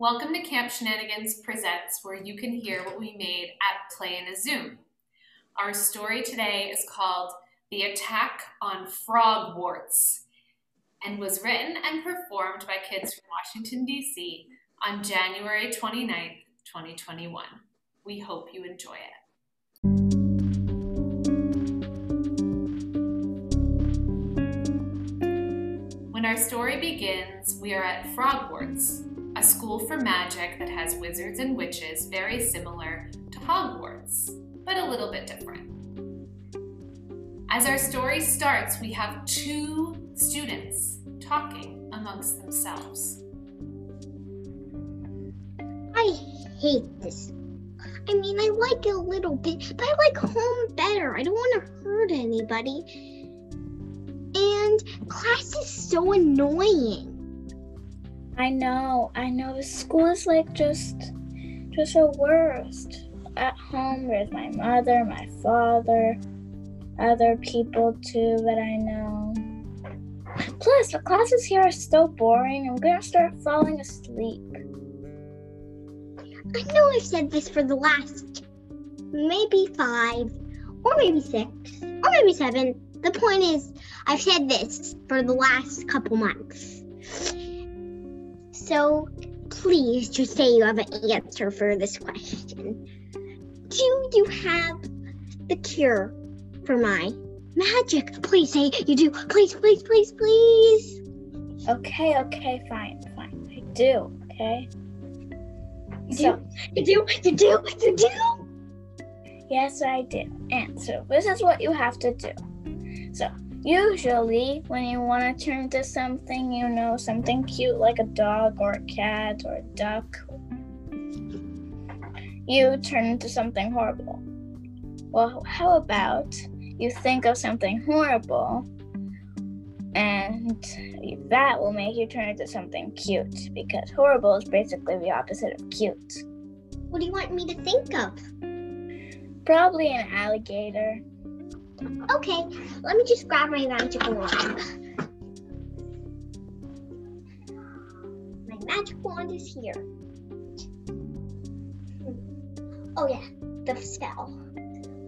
Welcome to Camp Shenanigans Presents, where you can hear what we made at Play in a Zoom. Our story today is called The Attack on Frogwarts and was written and performed by kids from Washington, D.C. on January 29th, 2021. We hope you enjoy it. When our story begins, we are at Frogwarts, a school for magic that has wizards and witches very similar to Hogwarts, but a little bit different. As our story starts, we have two students talking amongst themselves. I hate this. I mean, I like it a little bit, but I like home better. I don't want to hurt anybody. And class is so annoying. I know, I know. The school is like just, just the worst. At home, with my mother, my father, other people too that I know. Plus, the classes here are so boring. I'm gonna start falling asleep. I know I've said this for the last maybe five, or maybe six, or maybe seven. The point is, I've said this for the last couple months. So please just say you have an answer for this question. Do you have the cure for my magic? Please say you do. Please, please, please, please. Okay, okay, fine, fine. I do, okay? You So, do. You do. You do. You do. yes, I do. And so, this is what you have to do. So, usually, when you want to turn to something, you know, something cute like a dog or a cat or a duck, you turn into something horrible. Well, how about you think of something horrible and that will make you turn into something cute because horrible is basically the opposite of cute. What do you want me to think of? Probably an alligator. Okay, let me just grab my magical wand. My magic wand is here. Oh yeah, the spell.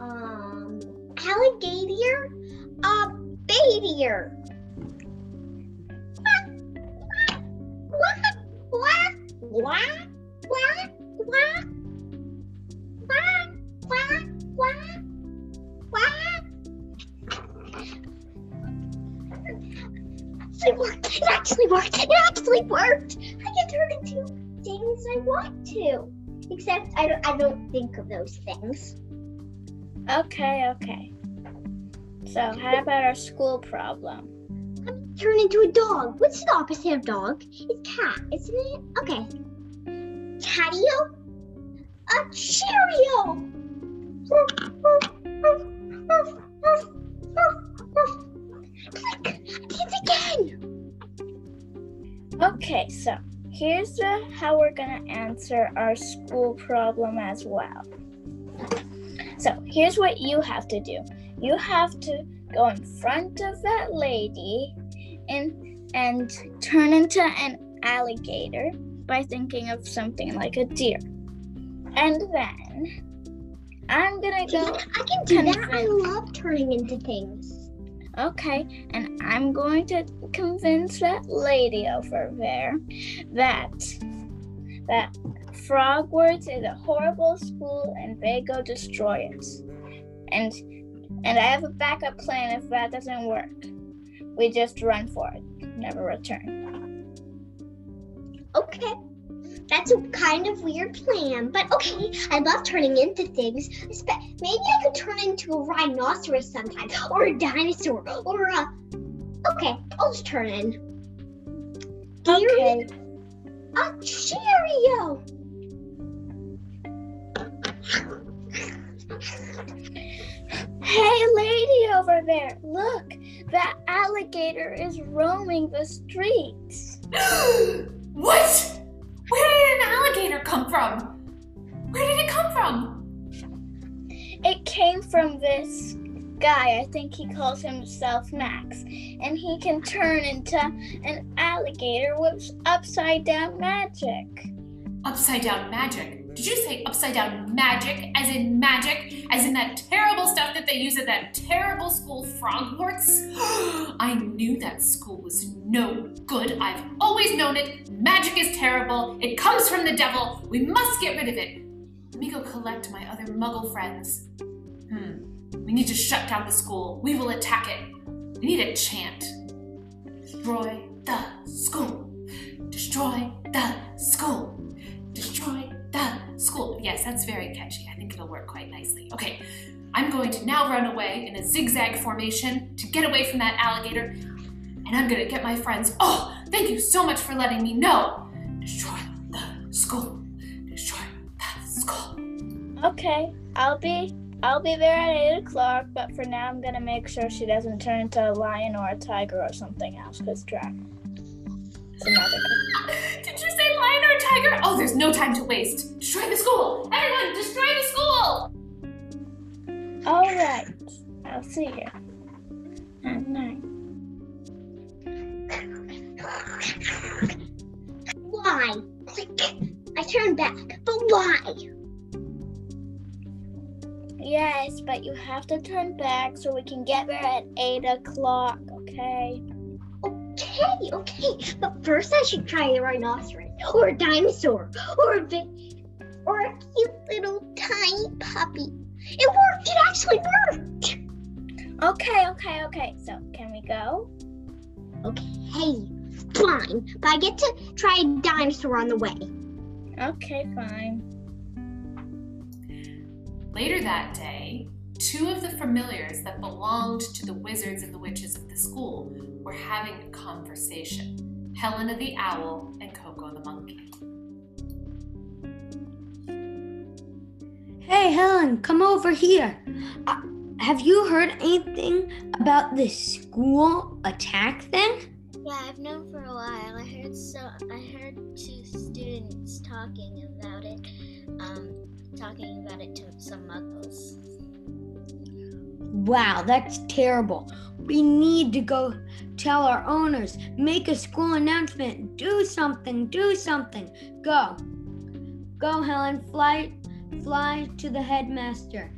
Um, alligator, uh. What? What? What? What? It worked. It actually worked. It actually worked. I can turn into things I want to. Except I don't. I don't think of those things. Okay, okay. So, how about our school problem? I'm turn into a dog. What's the opposite of dog? It's cat, isn't it? Okay. Catio? A Cheerio! Click! It's again! Okay, so here's the, how we're gonna answer our school problem as well. So, here's what you have to do you have to go in front of that lady and, and turn into an alligator by thinking of something like a deer. And then I'm gonna go. I can do that. I love turning into things. Okay, and I'm going to convince that lady over there that that Frogwarts is a horrible school and they go destroy it. And and I have a backup plan if that doesn't work. We just run for it, never return. Okay. That's a kind of weird plan, but okay. I love turning into things. Maybe I could turn into a rhinoceros sometime, or a dinosaur, or a. Okay, I'll just turn in. Okay. A Cheerio! Hey lady over there, look! That alligator is roaming the streets. what? Where did alligator come from? Where did it come from? It came from this guy. I think he calls himself Max. And he can turn into an alligator with upside down magic. upside down magic. Did you say upside down magic, as in magic, as in that terrible stuff that they use at that terrible school, Frogwarts? I knew that school was no good. I've always known it. Magic is terrible. It comes from the devil. We must get rid of it. Let me go collect my other muggle friends. Hmm. We need to shut down the school. We will attack it. We need a chant. Destroy the school. Destroy that's very catchy. I think it'll work quite nicely. Okay, I'm going to now run away in a zigzag formation to get away from that alligator. And I'm gonna get my friends. Oh, thank you so much for letting me know. Destroy the school. Destroy the school. Okay, I'll be I'll be there at eight o'clock, but for now I'm gonna make sure she doesn't turn into a lion or a tiger or something else, because dragon. It's another tiger? Oh, there's no time to waste. Destroy the school. Everyone, destroy the school. Alright. I'll see you. At night. Why? Click. I turned back, but why? Yes, but you have to turn back so we can get there at eight o'clock, okay? Okay, okay. But first, I should try a rhinoceros, or a dinosaur, or a big, or a cute little tiny puppy. It worked. It actually worked. Okay, okay, okay. So can we go? Okay, fine. But I get to try a dinosaur on the way. Okay, fine. Later that day, two of the familiars that belonged to the wizards and the witches of the school were having a conversation Helena the owl and Coco the monkey. Hey, Helen, come over here. Uh, have you heard anything about this school attack thing? Yeah, I've known for a while. I heard so I heard two students talking about it. Um, talking about it to some muggles. Wow, that's terrible. We need to go tell our owners, make a school announcement, do something, do something. Go. Go, Helen, fly fly to the headmaster.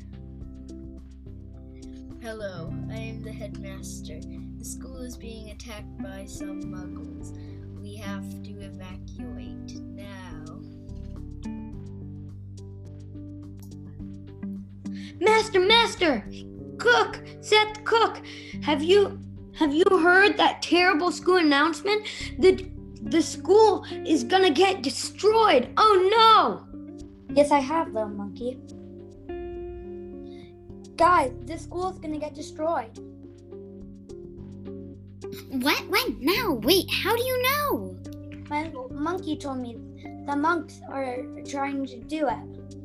Hello, I am the headmaster. The school is being attacked by some muggles. We have to evacuate Master, master! Cook! Seth Cook! Have you have you heard that terrible school announcement? The the school is gonna get destroyed. Oh no! Yes, I have though, monkey. Guys, this school is gonna get destroyed. What? When? Now? Wait, how do you know? My monkey told me the monks are trying to do it.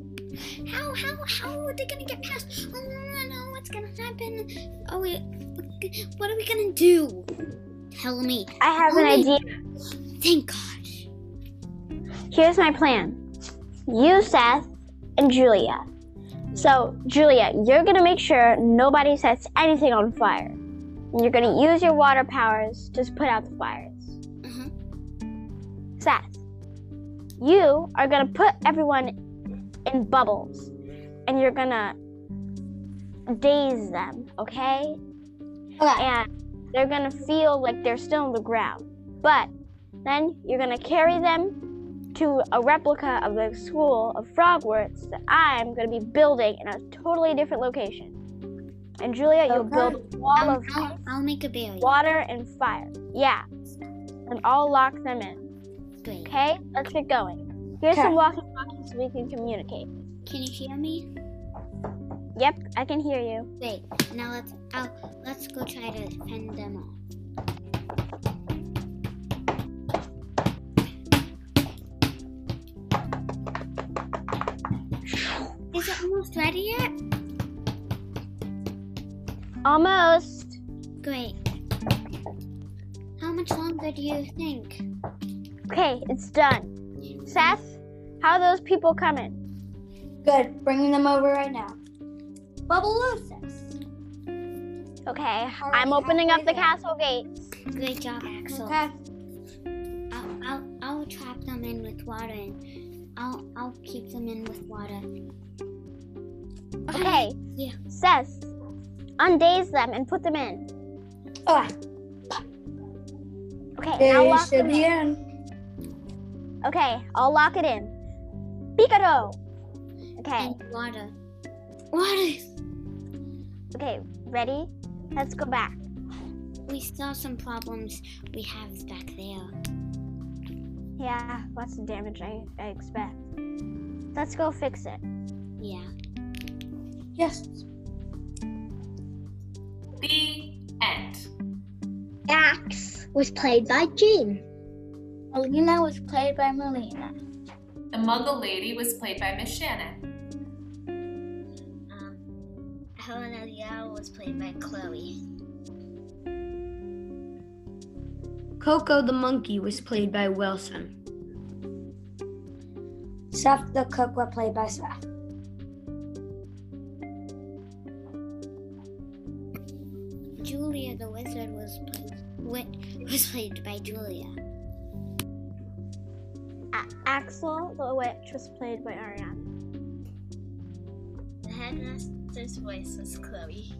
How? How? How are they gonna get past? Oh no, no, what's gonna happen? Oh wait, what are we gonna do? Tell me. I have an idea. Thank God. Here's my plan. You, Seth, and Julia. So, Julia, you're gonna make sure nobody sets anything on fire. And you're gonna use your water powers to put out the fires. Uh-huh. Seth, you are gonna put everyone in bubbles, and you're gonna daze them, okay? Okay. and they're gonna feel like they're still on the ground. But then you're gonna carry them to a replica of the school of Frogwarts that I'm gonna be building in a totally different location. And Julia, you'll build a wall I'll, of I'll, I'll make a barrier. water and fire. Yeah. And I'll lock them in. Great. Okay? Let's get going. Here's some walkie talkies so we can communicate. Can you hear me? Yep, I can hear you. Wait, Now let's I'll, let's go try to fend them off. Is it almost ready yet? Almost. Great. How much longer do you think? Okay, it's done. Seth, how are those people coming? Good. Bringing them over right now. Bubbalusis. Okay, Alright, I'm opening up the halfway castle gates. Great job, Axel. Okay. I'll, I'll, I'll trap them in with water and I'll I'll keep them in with water. Okay. Yeah. Seth, undaze them and put them in. Oh, Okay, they now lock should them be in. in. Okay, I'll lock it in. Pikachu. Okay. And water. Water. Okay, ready? Let's go back. We saw some problems we have back there. Yeah, lots of damage I, I expect. Let's go fix it. Yeah. Yes. The end. Max was played by Jean. Melina was played by Melina. The Muggle Lady was played by Miss Shannon. Um, Helena the Owl was played by Chloe. Coco the monkey was played by Wilson. Seth the cook was played by Seth. Julia the Wizard was played, was played by Julia. Axel the witch was played by Ariana. The headmaster's voice was Chloe.